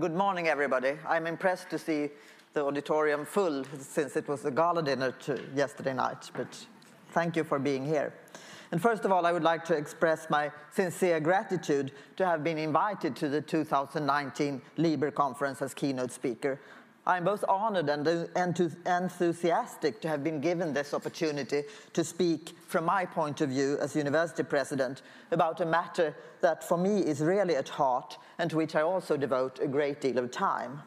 good morning, everybody. I'm impressed to see the auditorium full since it was a gala dinner yesterday night, but thank you for being here. And first of all, I would like to express my sincere gratitude to have been invited to the 2019 LIBER conference as keynote speaker. I'm both honored and enthusiastic to have been given this opportunity to speak from my point of view as university president about a matter that for me is really at heart and to which I also devote a great deal of time.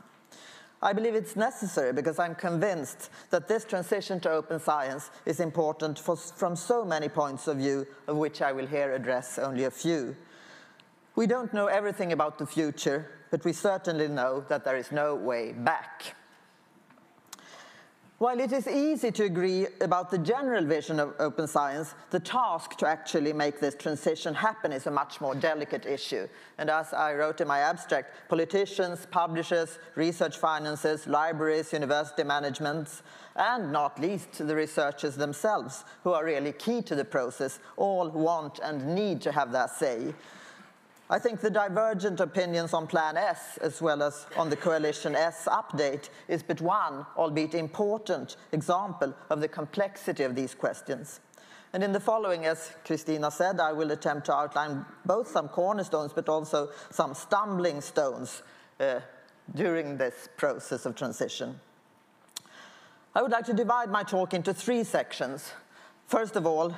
I believe it's necessary because I'm convinced that this transition to open science is important for, from so many points of view, of which I will here address only a few. We don't know everything about the future, but we certainly know that there is no way back. While it is easy to agree about the general vision of open science, the task to actually make this transition happen is a much more delicate issue. And as I wrote in my abstract, politicians, publishers, research finances, libraries, university managements, and not least the researchers themselves, who are really key to the process, all want and need to have their say. I think the divergent opinions on Plan S, as well as on the Coalition S update, is but one, albeit important, example of the complexity of these questions. And in the following, as Christina said, I will attempt to outline both some cornerstones but also some stumbling stones uh, during this process of transition. I would like to divide my talk into three sections. First of all,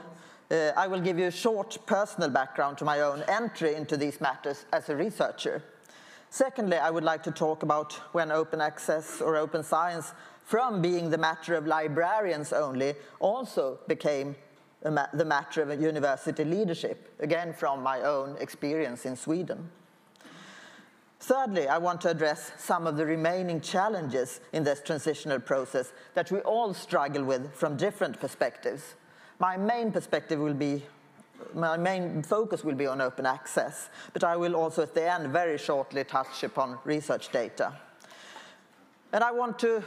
uh, I will give you a short personal background to my own entry into these matters as a researcher. Secondly, I would like to talk about when open access or open science, from being the matter of librarians only, also became ma the matter of university leadership, again from my own experience in Sweden. Thirdly, I want to address some of the remaining challenges in this transitional process that we all struggle with from different perspectives. My main perspective will be, my main focus will be on open access, but I will also at the end very shortly touch upon research data. And I want to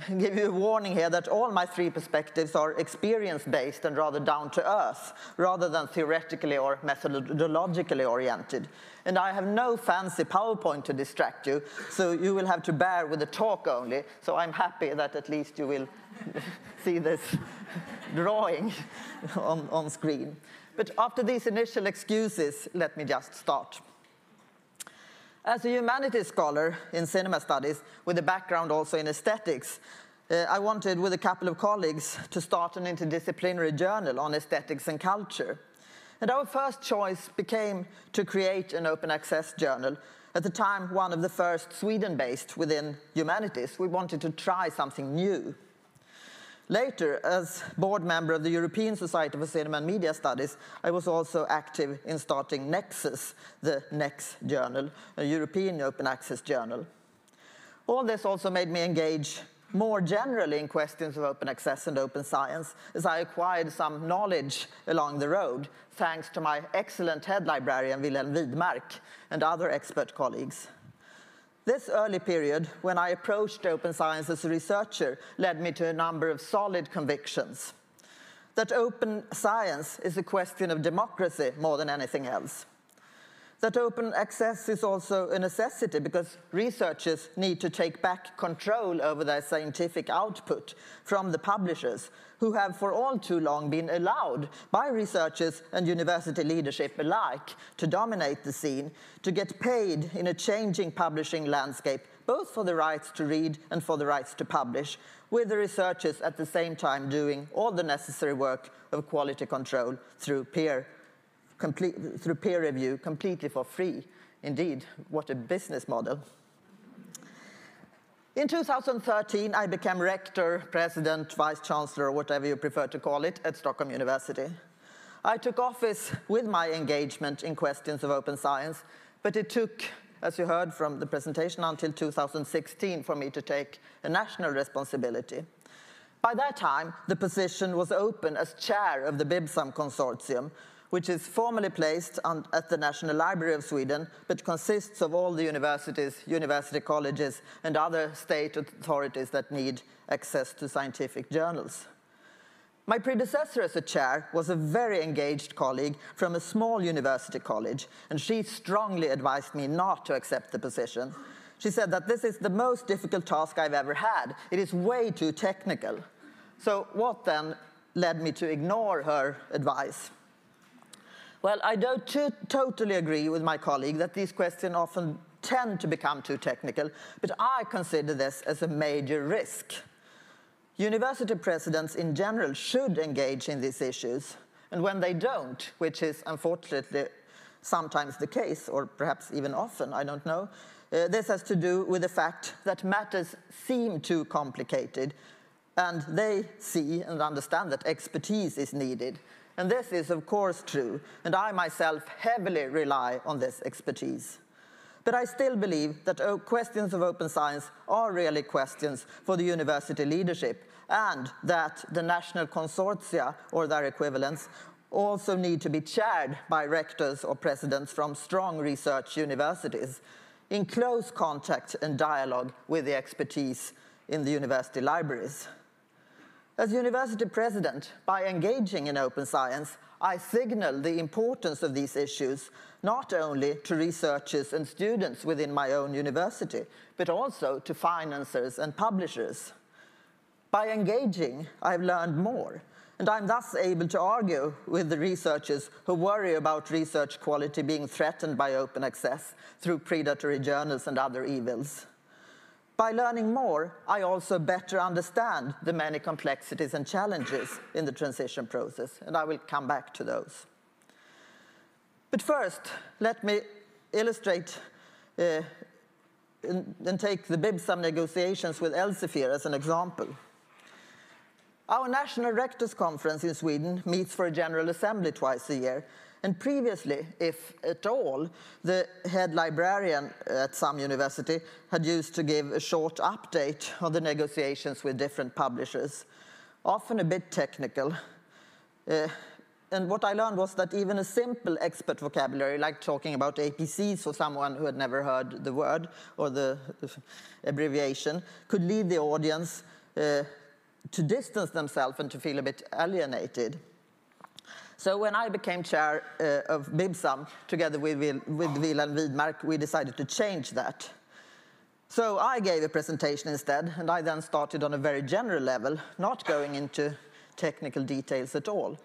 give you a warning here that all my three perspectives are experience-based and rather down to earth, rather than theoretically or methodologically oriented. And I have no fancy PowerPoint to distract you, so you will have to bear with the talk only. So I'm happy that at least you will see this drawing on, on screen. But after these initial excuses, let me just start. As a humanities scholar in cinema studies, with a background also in aesthetics, uh, I wanted, with a couple of colleagues, to start an interdisciplinary journal on aesthetics and culture. And our first choice became to create an open access journal. At the time, one of the first Sweden-based within humanities. We wanted to try something new. Later, as board member of the European Society for Cinema and Media Studies, I was also active in starting NECSUS, the NECS journal, a European open access journal. All this also made me engage more generally in questions of open access and open science, as I acquired some knowledge along the road, thanks to my excellent head librarian Wilhelm Widmark and other expert colleagues. This early period, when I approached open science as a researcher, led me to a number of solid convictions. That open science is a question of democracy more than anything else. That open access is also a necessity because researchers need to take back control over their scientific output from the publishers who have for all too long been allowed by researchers and university leadership alike to dominate the scene, to get paid in a changing publishing landscape, both for the rights to read and for the rights to publish, with the researchers at the same time doing all the necessary work of quality control through peer, complete, through peer review completely for free. Indeed, what a business model. In 2013, I became rector, president, vice chancellor, whatever you prefer to call it, at Stockholm University. I took office with my engagement in questions of open science, but it took, as you heard from the presentation, until 2016 for me to take a national responsibility. By that time, the position was open as chair of the BIBSAM consortium, which is formally placed on, at the National Library of Sweden, but consists of all the universities, university colleges, and other state authorities that need access to scientific journals. My predecessor as a chair was a very engaged colleague from a small university college, and she strongly advised me not to accept the position. She said that this is the most difficult task I've ever had. It is way too technical. So, what then led me to ignore her advice? Well, I don't totally agree with my colleague that these questions often tend to become too technical, but I consider this as a major risk. University presidents in general should engage in these issues, and when they don't, which is unfortunately sometimes the case, or perhaps even often, I don't know, uh, this has to do with the fact that matters seem too complicated, and they see and understand that expertise is needed. And this is, of course, true, and I myself heavily rely on this expertise. But I still believe that uh, questions of open science are really questions for the university leadership, and that the national consortia, or their equivalents, also need to be chaired by rectors or presidents from strong research universities in close contact and dialogue with the expertise in the university libraries. As university president, by engaging in open science, I signal the importance of these issues not only to researchers and students within my own university, but also to financiers and publishers. By engaging, I've learned more, and I'm thus able to argue with the researchers who worry about research quality being threatened by open access through predatory journals and other evils. By learning more, I also better understand the many complexities and challenges in the transition process, and I will come back to those. But first, let me illustrate uh, and, take the BIBSAM negotiations with Elsevier as an example. Our National Rectors Conference in Sweden meets for a General Assembly twice a year, and previously, if at all, the head librarian at some university had used to give a short update on the negotiations with different publishers, often a bit technical. Uh, and what I learned was that even a simple expert vocabulary, like talking about APCs for someone who had never heard the word or the abbreviation, could lead the audience uh, to distance themselves and to feel a bit alienated. So when I became chair uh, of BIBSAM, together with, with Wilhelm Widmark, we decided to change that. So I gave a presentation instead, and I then started on a very general level, not going into technical details at all.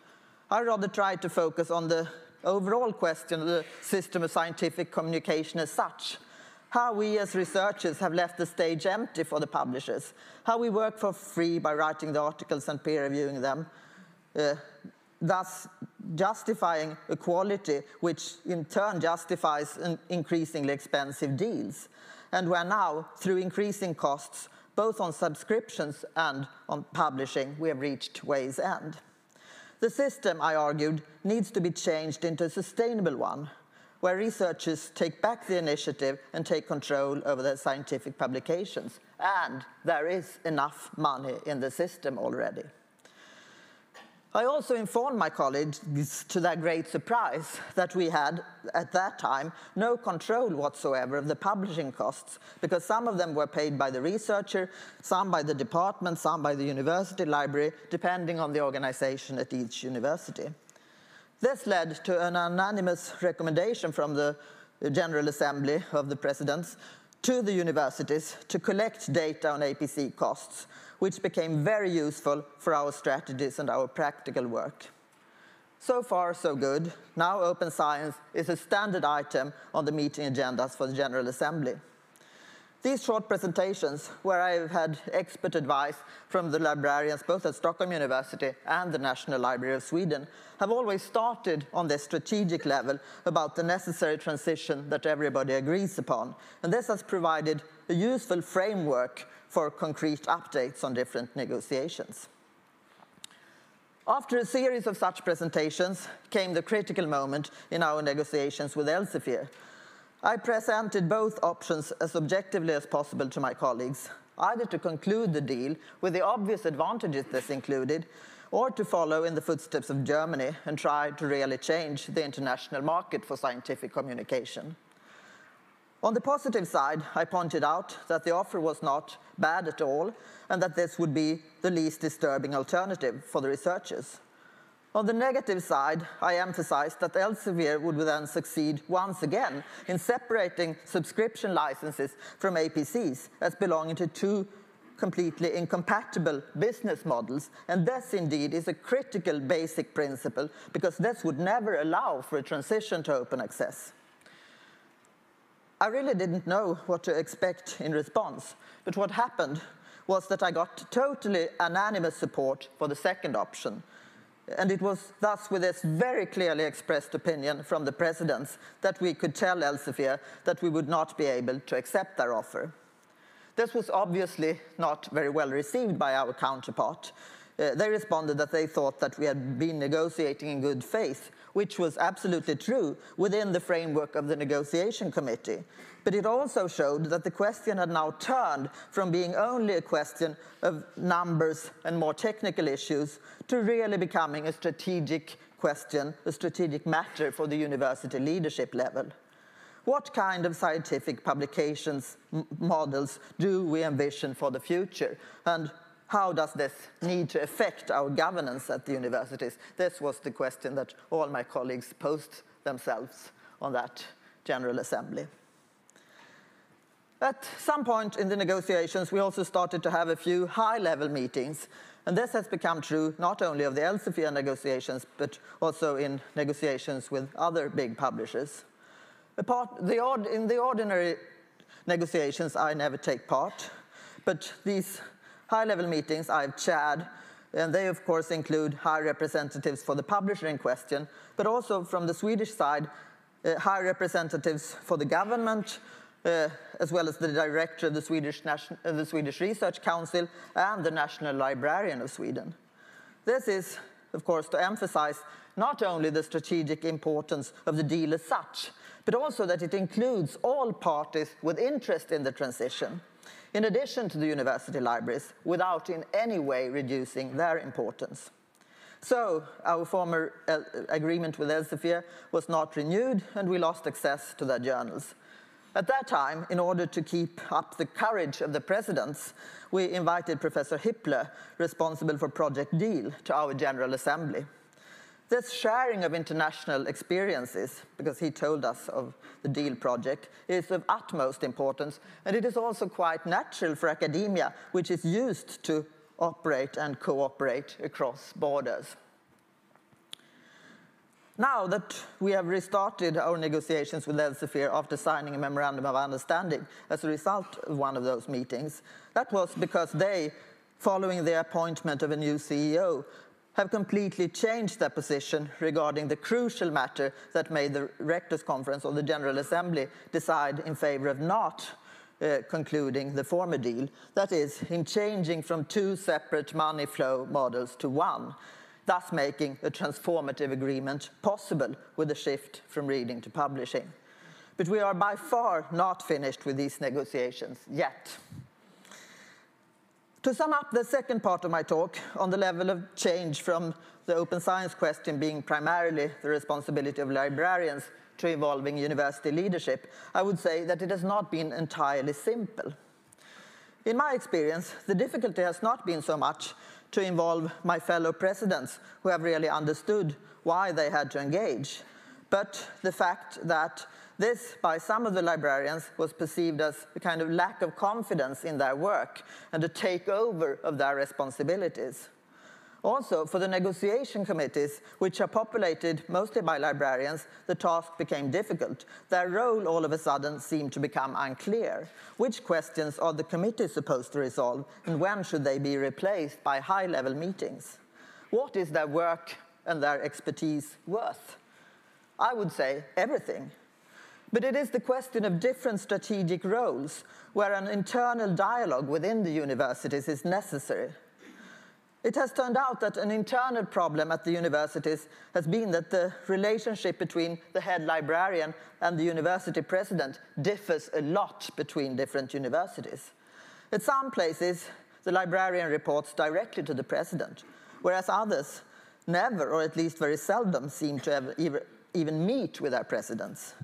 I rather tried to focus on the overall question of the system of scientific communication as such, how we as researchers have left the stage empty for the publishers, how we work for free by writing the articles and peer reviewing them, uh, thus justifying equality, which in turn justifies increasingly expensive deals. And where now, through increasing costs, both on subscriptions and on publishing, we have reached way's end. The system, I argued, needs to be changed into a sustainable one, where researchers take back the initiative and take control over their scientific publications. And there is enough money in the system already. I also informed my colleagues, to their great surprise, that we had, at that time, no control whatsoever of the publishing costs, because some of them were paid by the researcher, some by the department, some by the university library, depending on the organization at each university. This led to an unanimous recommendation from the General Assembly of the Presidents to the universities to collect data on APC costs, which became very useful for our strategies and our practical work. So far, so good. Now open science is a standard item on the meeting agendas for the General Assembly. These short presentations, where I've had expert advice from the librarians both at Stockholm University and the National Library of Sweden, have always started on this strategic level about the necessary transition that everybody agrees upon. And this has provided a useful framework for concrete updates on different negotiations. After a series of such presentations came the critical moment in our negotiations with Elsevier, I presented both options as objectively as possible to my colleagues, either to conclude the deal with the obvious advantages this included, or to follow in the footsteps of Germany and try to really change the international market for scientific communication. On the positive side, I pointed out that the offer was not bad at all and that this would be the least disturbing alternative for the researchers. On the negative side, I emphasized that Elsevier would then succeed once again in separating subscription licenses from APCs as belonging to two completely incompatible business models. And this indeed is a critical basic principle because this would never allow for a transition to open access. I really didn't know what to expect in response, but what happened was that I got totally unanimous support for the second option. And it was thus with this very clearly expressed opinion from the presidents that we could tell Elsevier that we would not be able to accept their offer. This was obviously not very well received by our counterpart. Uh, they responded that they thought that we had been negotiating in good faith which was absolutely true within the framework of the negotiation committee. But it also showed that the question had now turned from being only a question of numbers and more technical issues to really becoming a strategic question, a strategic matter for the university leadership level. What kind of scientific publications models do we envision for the future? And how does this need to affect our governance at the universities? This was the question that all my colleagues posed themselves on that General Assembly. At some point in the negotiations, we also started to have a few high-level meetings, and this has become true not only of the Elsevier negotiations, but also in negotiations with other big publishers. Apart, the, in the ordinary negotiations, I never take part, but these high-level meetings I've chaired, and they of course include high representatives for the publisher in question, but also from the Swedish side, uh, high representatives for the government, uh, as well as the director of the Swedish, uh, the Swedish Research Council and the National Librarian of Sweden. This is, of course, to emphasize not only the strategic importance of the deal as such, but also that it includes all parties with interest in the transition in addition to the university libraries, without in any way reducing their importance. So our former uh, agreement with Elsevier was not renewed, and we lost access to their journals. At that time, in order to keep up the courage of the presidents, we invited Professor Hippler, responsible for Project DEAL, to our General Assembly. This sharing of international experiences, because he told us of the DEAL project, is of utmost importance, and it is also quite natural for academia, which is used to operate and cooperate across borders. Now that we have restarted our negotiations with Elsevier after signing a memorandum of understanding as a result of one of those meetings, that was because they, following the appointment of a new CEO, have completely changed their position regarding the crucial matter that made the Rectors Conference or the General Assembly decide in favor of not uh, concluding the former deal. That is, in changing from two separate money flow models to one, thus making a transformative agreement possible with a shift from reading to publishing. But we are by far not finished with these negotiations yet. To sum up the second part of my talk on the level of change from the open science question being primarily the responsibility of librarians to involving university leadership, I would say that it has not been entirely simple. In my experience, the difficulty has not been so much to involve my fellow presidents who have really understood why they had to engage, but the fact that this, by some of the librarians, was perceived as a kind of lack of confidence in their work and a takeover of their responsibilities. Also, for the negotiation committees, which are populated mostly by librarians, the task became difficult. Their role all of a sudden seemed to become unclear. Which questions are the committees supposed to resolve, and when should they be replaced by high-level meetings? What is their work and their expertise worth? I would say everything. But it is the question of different strategic roles where an internal dialogue within the universities is necessary. It has turned out that an internal problem at the universities has been that the relationship between the head librarian and the university president differs a lot between different universities. At some places, the librarian reports directly to the president, whereas others never, or at least very seldom, seem to even meet with their presidents.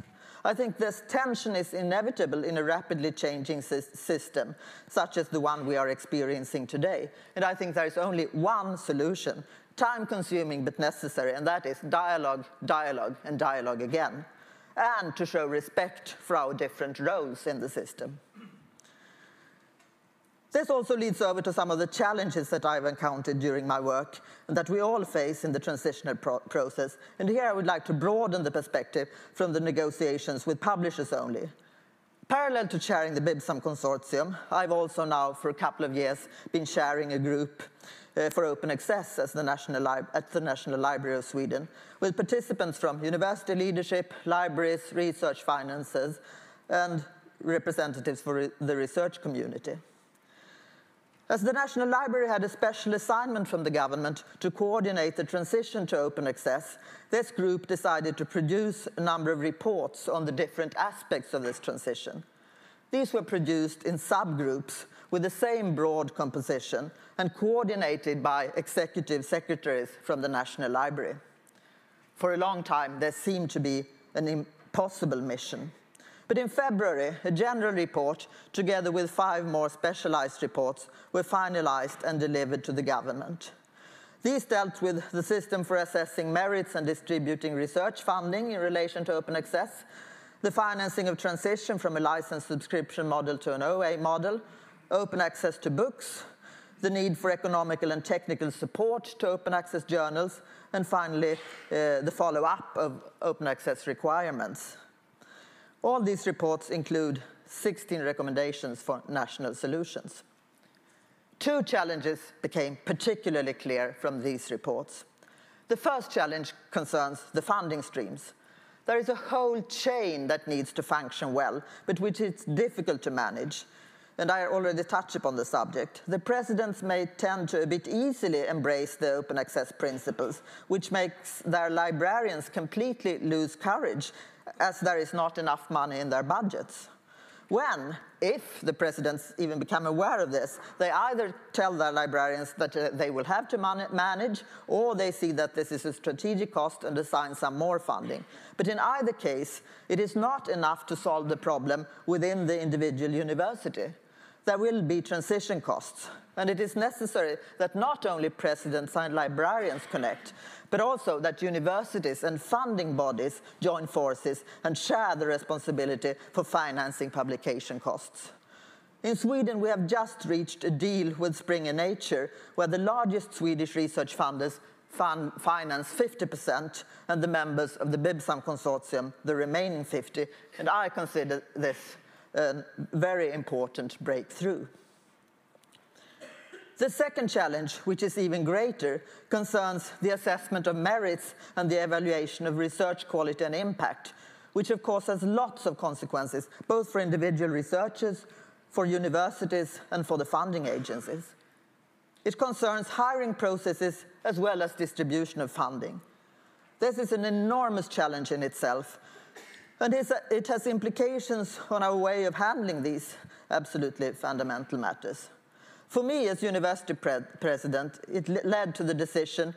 I think this tension is inevitable in a rapidly changing system, such as the one we are experiencing today. And I think there is only one solution time consuming but necessary, and that is dialogue, dialogue, and dialogue again, and to show respect for our different roles in the system. This also leads over to some of the challenges that I've encountered during my work and that we all face in the transitional pro process. And here I would like to broaden the perspective from the negotiations with publishers only. Parallel to chairing the BIBSAM consortium, I've also now for a couple of years been chairing a group uh, for open access the at the National Library of Sweden with participants from university leadership, libraries, research finances, and representatives for re the research community. As the National Library had a special assignment from the government to coordinate the transition to open access, this group decided to produce a number of reports on the different aspects of this transition. These were produced in subgroups with the same broad composition and coordinated by executive secretaries from the National Library. For a long time, there seemed to be an impossible mission. But in February, a general report, together with five more specialized reports, were finalized and delivered to the government. These dealt with the system for assessing merits and distributing research funding in relation to open access, the financing of transition from a licensed subscription model to an OA model, open access to books, the need for economical and technical support to open access journals, and finally, uh, the follow-up of open access requirements. All these reports include 16 recommendations for national solutions. Two challenges became particularly clear from these reports. The first challenge concerns the funding streams. There is a whole chain that needs to function well, but which is difficult to manage. And I already touched upon the subject. The presidents may tend to a bit easily embrace the open access principles, which makes their librarians completely lose courage as there is not enough money in their budgets. When, if the presidents even become aware of this, they either tell their librarians that uh, they will have to man manage, or they see that this is a strategic cost and assign some more funding. But in either case, it is not enough to solve the problem within the individual university. There will be transition costs, and it is necessary that not only presidents and librarians connect, but also that universities and funding bodies join forces and share the responsibility for financing publication costs. In Sweden, we have just reached a deal with Springer Nature, where the largest Swedish research funders fund, finance 50% and the members of the BIBSAM consortium the remaining 50, and I consider this a very important breakthrough. The second challenge, which is even greater, concerns the assessment of merits and the evaluation of research quality and impact, which of course has lots of consequences, both for individual researchers, for universities, and for the funding agencies. It concerns hiring processes as well as distribution of funding. This is an enormous challenge in itself, and it has implications on our way of handling these absolutely fundamental matters. For me, as university pre president, it led to the decision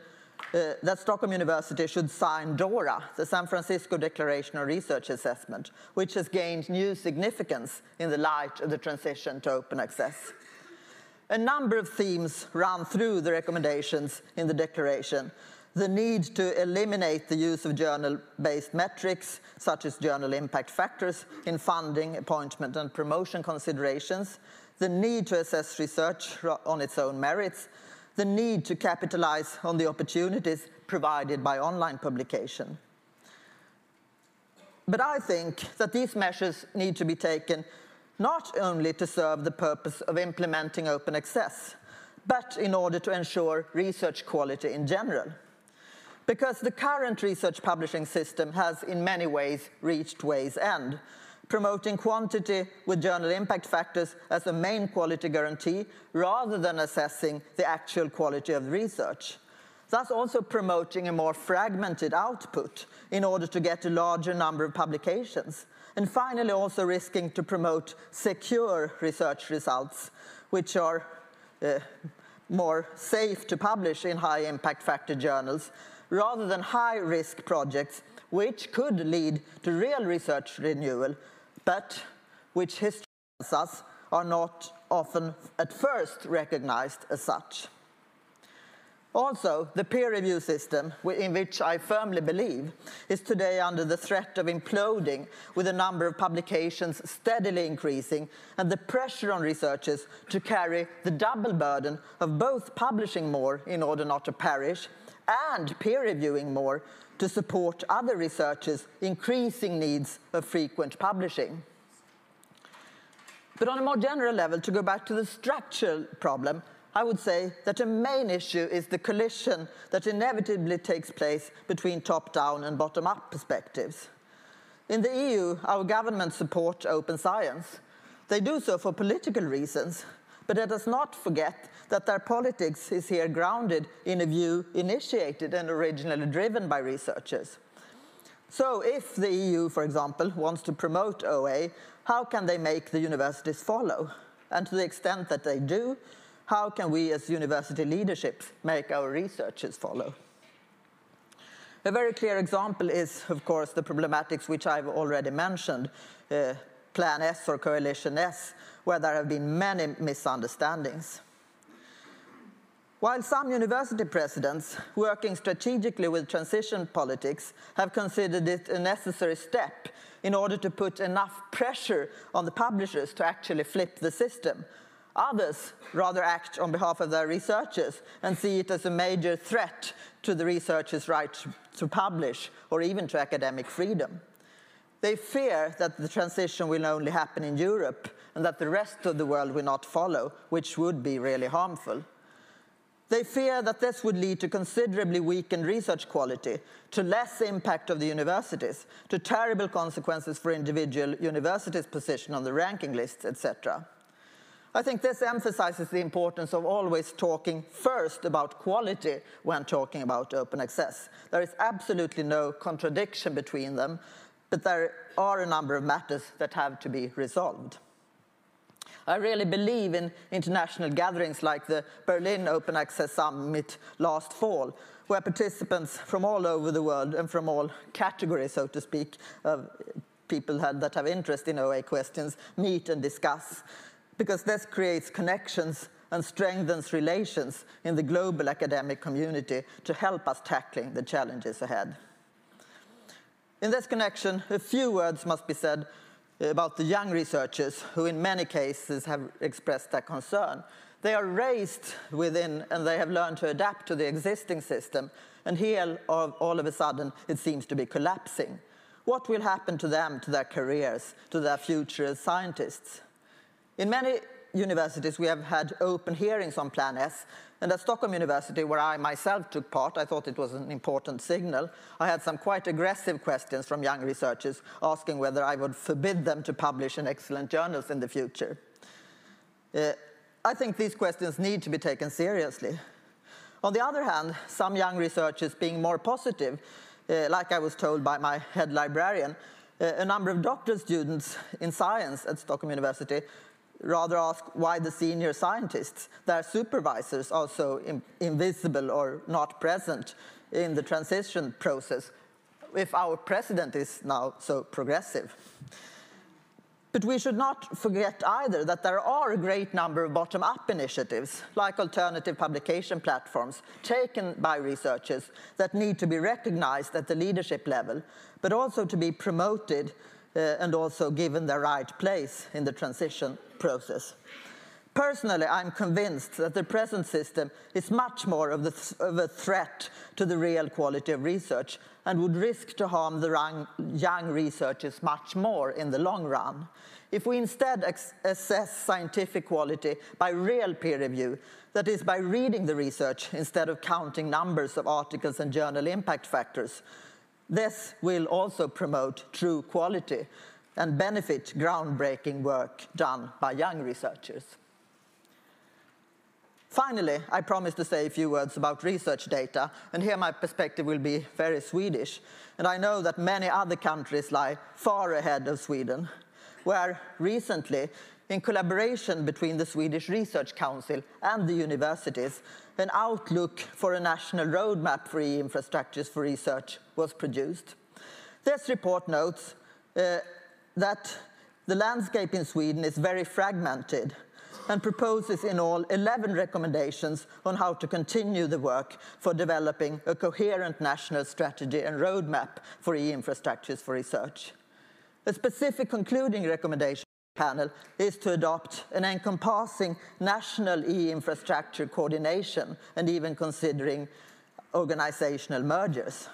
uh, that Stockholm University should sign DORA, the San Francisco Declaration on Research Assessment, which has gained new significance in the light of the transition to open access. A number of themes run through the recommendations in the declaration. The need to eliminate the use of journal-based metrics, such as journal impact factors, in funding, appointment, and promotion considerations, the need to assess research on its own merits, the need to capitalize on the opportunities provided by online publication. But I think that these measures need to be taken not only to serve the purpose of implementing open access, but in order to ensure research quality in general. Because the current research publishing system has in many ways reached way's end, promoting quantity with journal impact factors as a main quality guarantee rather than assessing the actual quality of research. Thus also promoting a more fragmented output in order to get a larger number of publications. And finally also risking to promote secure research results, which are uh, more safe to publish in high impact factor journals, rather than high risk projects which could lead to real research renewal but which history tells us are not often at first recognized as such. Also, the peer review system, in which I firmly believe, is today under the threat of imploding with the number of publications steadily increasing and the pressure on researchers to carry the double burden of both publishing more in order not to perish and peer reviewing more to support other researchers' increasing needs of frequent publishing. But on a more general level, to go back to the structural problem, I would say that a main issue is the collision that inevitably takes place between top-down and bottom-up perspectives. In the EU, our governments support open science. They do so for political reasons, but let us not forget that their politics is here grounded in a view initiated and originally driven by researchers. So if the EU, for example, wants to promote OA, how can they make the universities follow? And to the extent that they do, how can we as university leaderships make our researchers follow? A very clear example is, of course, the problematics which I've already mentioned, uh, Plan S or Coalition S, where there have been many misunderstandings. While some university presidents working strategically with transition politics have considered it a necessary step in order to put enough pressure on the publishers to actually flip the system, Others rather act on behalf of their researchers and see it as a major threat to the researchers' right to publish or even to academic freedom. They fear that the transition will only happen in Europe and that the rest of the world will not follow, which would be really harmful. They fear that this would lead to considerably weakened research quality, to less impact of the universities, to terrible consequences for individual universities' position on the ranking lists, etc. I think this emphasizes the importance of always talking first about quality when talking about open access. There is absolutely no contradiction between them, but there are a number of matters that have to be resolved. I really believe in international gatherings like the Berlin Open Access Summit last fall, where participants from all over the world and from all categories, so to speak, of people that have interest in OA questions meet and discuss because this creates connections and strengthens relations in the global academic community to help us tackling the challenges ahead. In this connection, a few words must be said about the young researchers who in many cases have expressed their concern. They are raised within and they have learned to adapt to the existing system and here all of a sudden it seems to be collapsing. What will happen to them, to their careers, to their future as scientists? In many universities, we have had open hearings on Plan S, and at Stockholm University, where I myself took part, I thought it was an important signal. I had some quite aggressive questions from young researchers asking whether I would forbid them to publish in excellent journals in the future. Uh, I think these questions need to be taken seriously. On the other hand, some young researchers being more positive, uh, like I was told by my head librarian, uh, a number of doctoral students in science at Stockholm University rather ask why the senior scientists, their supervisors, are so in, invisible or not present in the transition process if our president is now so progressive. But we should not forget either that there are a great number of bottom-up initiatives, like alternative publication platforms, taken by researchers that need to be recognized at the leadership level, but also to be promoted Uh, and also given their right place in the transition process. Personally, I'm convinced that the present system is much more of, th of, a threat to the real quality of research and would risk to harm the young researchers much more in the long run. If we instead assess scientific quality by real peer review, that is, by reading the research instead of counting numbers of articles and journal impact factors, this will also promote true quality and benefit groundbreaking work done by young researchers. Finally, I promise to say a few words about research data, and here my perspective will be very Swedish. And I know that many other countries lie far ahead of Sweden, where recently, in collaboration between the Swedish Research Council and the universities, an outlook for a national roadmap for e-infrastructures for research was produced. This report notes uh, that the landscape in Sweden is very fragmented and proposes in all 11 recommendations on how to continue the work for developing a coherent national strategy and roadmap for e-infrastructures for research. A specific concluding recommendation panel is to adopt an encompassing national e-infrastructure coordination and even considering organizational mergers.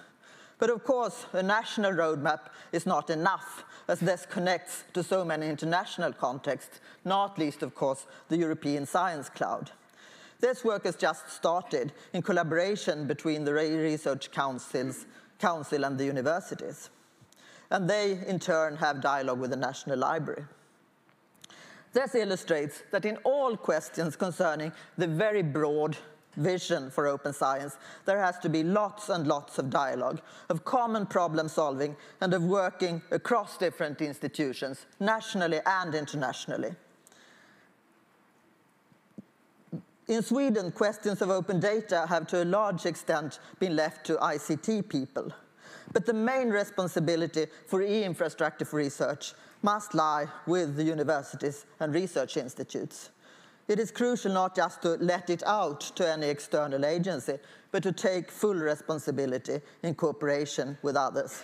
But of course, a national roadmap is not enough, as this connects to so many international contexts, not least, of course, the European Science Cloud. This work has just started in collaboration between the Research Councils, Council and the universities. And they, in turn, have dialogue with the National Library. This illustrates that in all questions concerning the very broad vision for open science, there has to be lots and lots of dialogue, of common problem solving, and of working across different institutions, nationally and internationally. In Sweden, questions of open data have to a large extent been left to ICT people. But the main responsibility for e-infrastructure for research must lie with the universities and research institutes it is crucial not just to let it out to any external agency, but to take full responsibility in cooperation with others.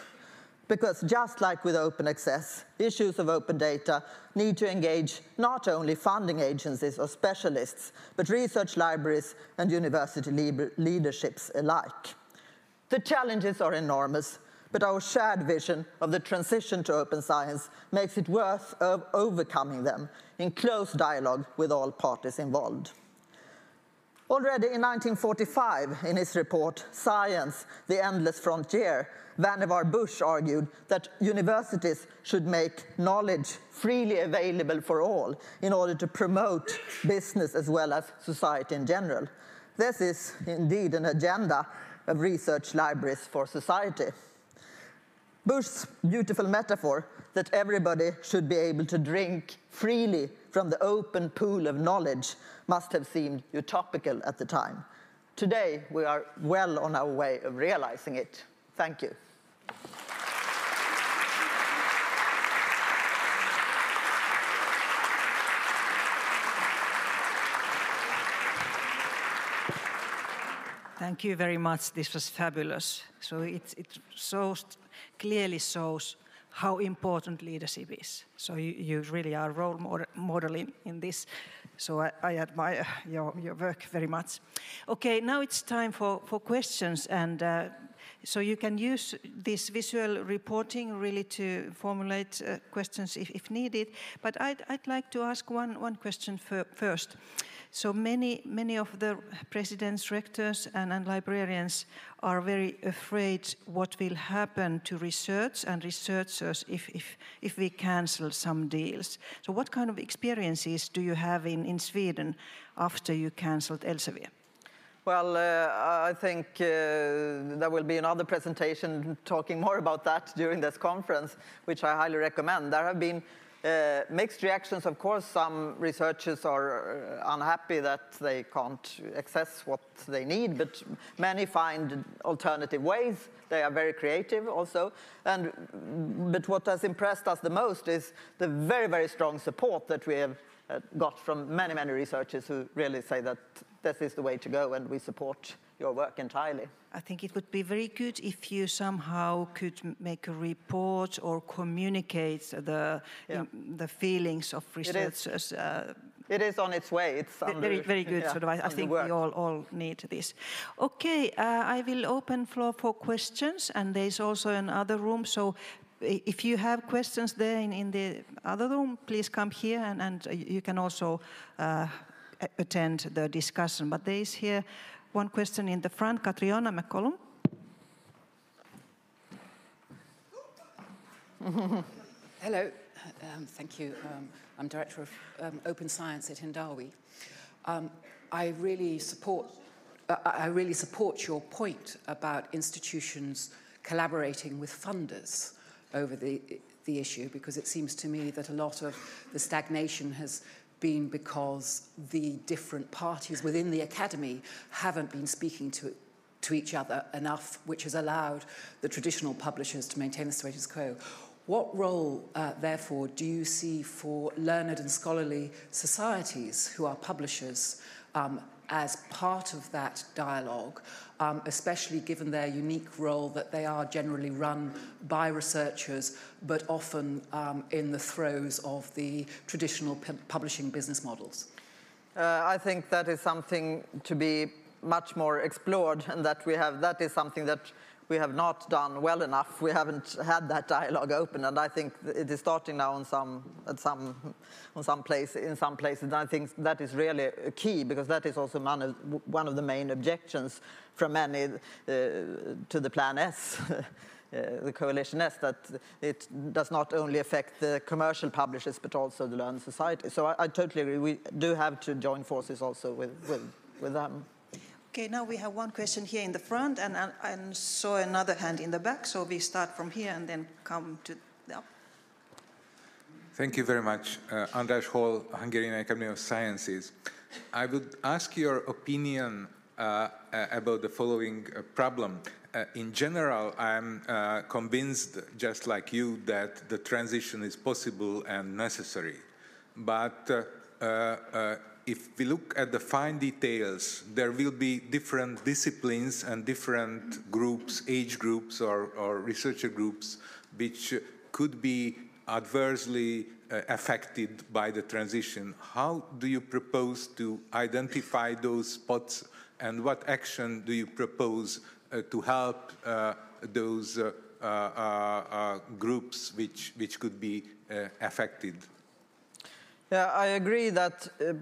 Because just like with open access, issues of open data need to engage not only funding agencies or specialists, but research libraries and university leaderships alike. The challenges are enormous, but our shared vision of the transition to open science makes it worth overcoming them in close dialogue with all parties involved. Already in 1945, in his report, Science, the Endless Frontier, Vannevar Bush argued that universities should make knowledge freely available for all in order to promote business as well as society in general. This is indeed an agenda research libraries for society. Bush's beautiful metaphor that everybody should be able to drink freely from the open pool of knowledge must have seemed utopical at the time. Today, we are well on our way of realizing it. Thank you. Thank you very much. This was fabulous. So it, it shows clearly shows how important leadership is. So you, you really are role model, modeling in this. So I, I admire your, your work very much. Okay, now it's time for, for questions. And uh, so you can use this visual reporting really to formulate uh, questions if, if, needed. But I'd, I'd like to ask one, one question first. So many, many of the presidents, rectors, and, and librarians are very afraid what will happen to research and researchers if, if, if we cancel some deals. So what kind of experiences do you have in, in Sweden after you cancelled Elsevier? Well, uh, I think uh, there will be another presentation talking more about that during this conference, which I highly recommend. There have been uh, mixed reactions, of course, some researchers are uh, unhappy that they can't access what they need, but many find alternative ways. They are very creative also. And, but what has impressed us the most is the very, very strong support that we have uh, got from many, many researchers who really say that this is the way to go and we support your work entirely. I think it would be very good if you somehow could make a report or communicate the yeah. the feelings of researchers. It is, uh, it is on its way. It's under, very very good. Yeah, sort of, I, I think we all all need this. Okay, uh, I will open floor for questions, and there's also another room. So if you have questions there in, in the other room, please come here and, and you can also uh, attend the discussion. But there is here one question in the front, Catriona MacCallum. Hello, um, thank you. Um, I'm Director of um, Open Science at Hindawi. Um, I really support I really support your point about institutions collaborating with funders over the, the issue because it seems to me that a lot of the stagnation has been because the different parties within the academy haven't been speaking to to each other enough, which has allowed the traditional publishers to maintain the status quo. What role, uh, therefore, do you see for learned and scholarly societies who are publishers um, as part of that dialogue, um, especially given their unique role that they are generally run by researchers, but often um, in the throes of the traditional publishing business models? Uh, I think that is something to be much more explored, and that we have that is something that we have not done well enough. We haven't had that dialogue open, and I think it is starting now on some, at some, on some place, in some places. And I think that is really key because that is also one of, one of the main objections from many uh, to the Plan S. Uh, the coalition S that it does not only affect the commercial publishers but also the learned society. So I, I totally agree. We do have to join forces also with, with, with them. Okay, now we have one question here in the front and, and, and saw another hand in the back. So we start from here and then come to the up. Thank you very much. Uh, András Holl, Hungarian Academy of Sciences. I would ask your opinion uh, uh, about the following uh, problem. Uh, in general, I'm uh, convinced, just like you, that the transition is possible and necessary. But if we look at the fine details, there will be different disciplines and different groups, age groups or, or researcher groups, which could be adversely uh, affected by the transition. How do you propose to identify those spots and what action do you propose uh, to help uh, those uh, uh, uh, groups which, which could be affected? Yeah, I agree that, uh,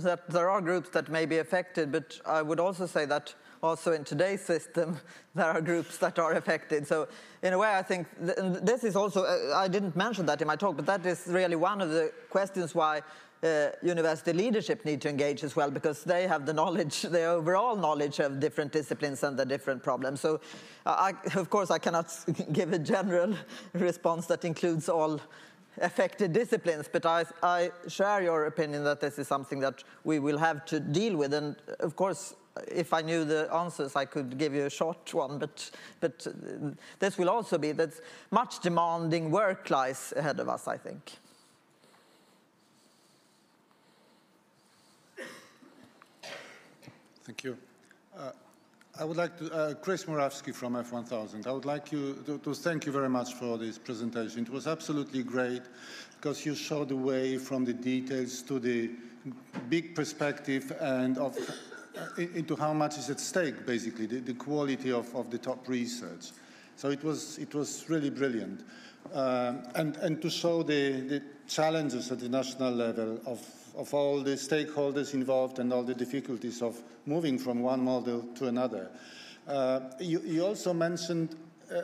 that there are groups that may be affected, but I would also say that also in today's system, there are groups that are affected. So in a way, I think th this is also, uh, I didn't mention that in my talk, but that is really one of the questions why uh, university leadership need to engage as well because they have the knowledge, the overall knowledge of different disciplines and the different problems. So, uh, I, of course, I cannot give a general response that includes all affected disciplines, but I, I, share your opinion that this is something that we will have to deal with. And of course, if I knew the answers, I could give you a short one, but, but uh, this will also be that much demanding work lies ahead of us, I think. Thank you. I would like to, uh, Chris Murawski from F1000, I would like you to, to, thank you very much for this presentation. It was absolutely great because you showed the way from the details to the big perspective and of, uh, into how much is at stake, basically, the, the quality of, of, the top research. So it was, it was really brilliant. Um, and, and to show the, the challenges at the national level of of all the stakeholders involved and all the difficulties of moving from one model to another. Uh, you, you, also mentioned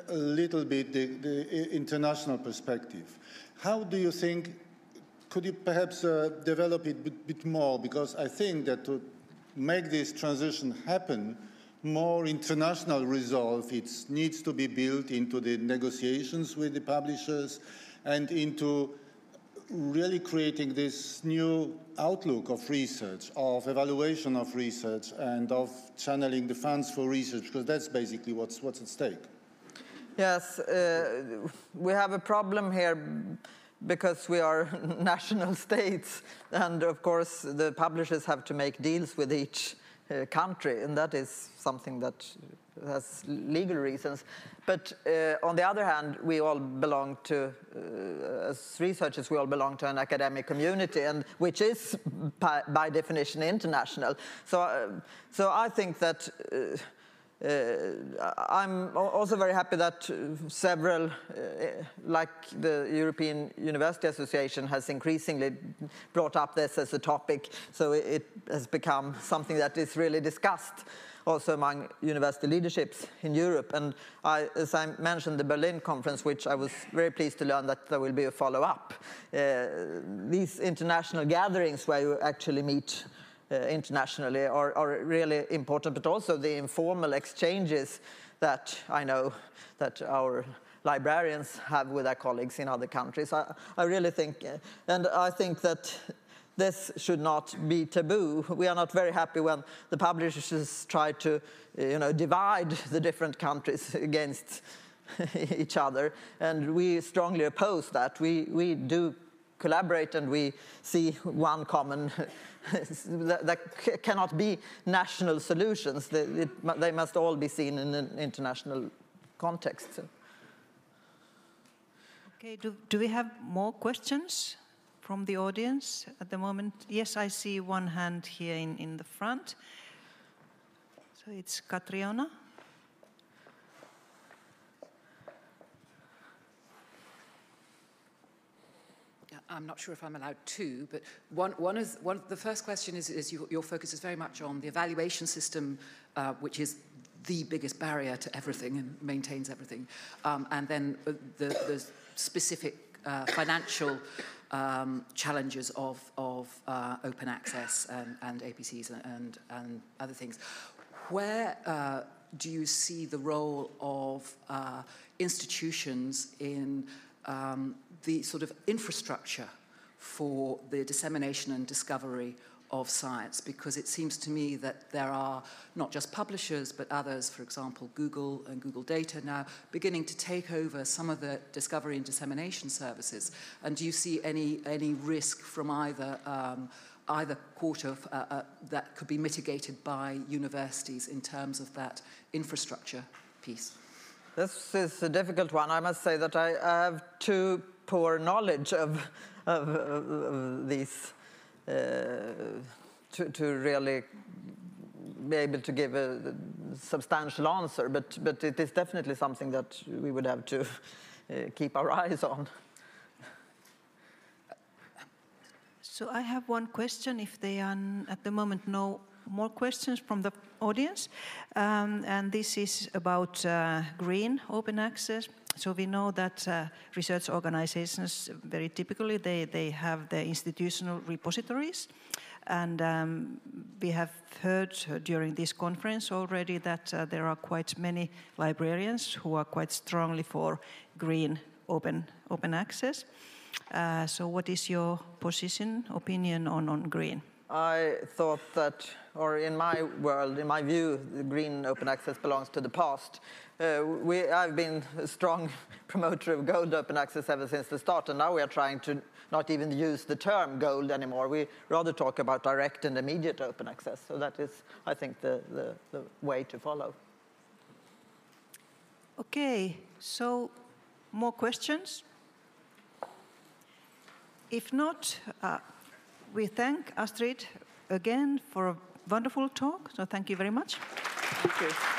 a little bit the, the, international perspective. How do you think, could you perhaps uh, develop it a bit, bit more? Because I think that to make this transition happen, more international resolve it needs to be built into the negotiations with the publishers and into really creating this new outlook of research, of evaluation of research, and of channeling the funds for research, because that's basically what's, what's at stake. Yes, uh, we have a problem here because we are national states, and of course the publishers have to make deals with each uh, country, and that is something that has legal reasons. But uh, on the other hand, we all belong to, uh, as researchers, we all belong to an academic community, and which is by, by definition international. So, uh, so I think that. Uh, uh, I'm also very happy that several, uh, like the European University Association, has increasingly brought up this as a topic, so it has become something that is really discussed also among university leaderships in Europe. And I, as I mentioned, the Berlin conference, which I was very pleased to learn that there will be a follow-up. Uh, these international gatherings where you actually meet uh, internationally are, are, really important, but also the informal exchanges that I know that our librarians have with their colleagues in other countries. I, I really think, uh, and I think that this should not be taboo. We are not very happy when the publishers try to you know, divide the different countries against each other, and we strongly oppose that. We, we do collaborate and we see one common that, that, cannot be national solutions. They, it, they, must all be seen in an international context. Okay, do, do we have more questions from the audience at the moment? Yes, I see one hand here in, in the front. So it's Catriona. I'm not sure if I'm allowed two, but one, one, is, one the first question is, is you, your focus is very much on the evaluation system, uh, which is the biggest barrier to everything and maintains everything, um, and then uh, the, the specific uh, financial um, challenges of, of uh, open access and, and APCs and, and, other things. Where uh, do you see the role of uh, institutions in um, the sort of infrastructure for the dissemination and discovery of science because it seems to me that there are not just publishers but others, for example, Google and Google Data now beginning to take over some of the discovery and dissemination services. And do you see any, any risk from either, um, either quarter uh, uh, that could be mitigated by universities in terms of that infrastructure piece? This is a difficult one. I must say that I have too poor knowledge of, of, of these to, to really be able to give a substantial answer, but, but it is definitely something that we would have to uh, keep our eyes on. So I have one question, if there are at the moment no more questions from the audience, um, and this is about uh, green open access. So we know that uh, research organizations, very typically, they, they have their institutional repositories. And um, we have heard during this conference already that uh, there are quite many librarians who are quite strongly for green open, open access. Uh, so what is your position, opinion on, on green? I thought that, or in my world, in my view, the green open access belongs to the past. Uh, we, I've been a strong promoter of gold open access ever since the start, and now we are trying to not even use the term gold anymore. We rather talk about direct and immediate open access. So that is, I think, the, the, the way to follow. Okay, so more questions? If not, uh, we thank Astrid again for a wonderful talk. So thank you very much. Thank you.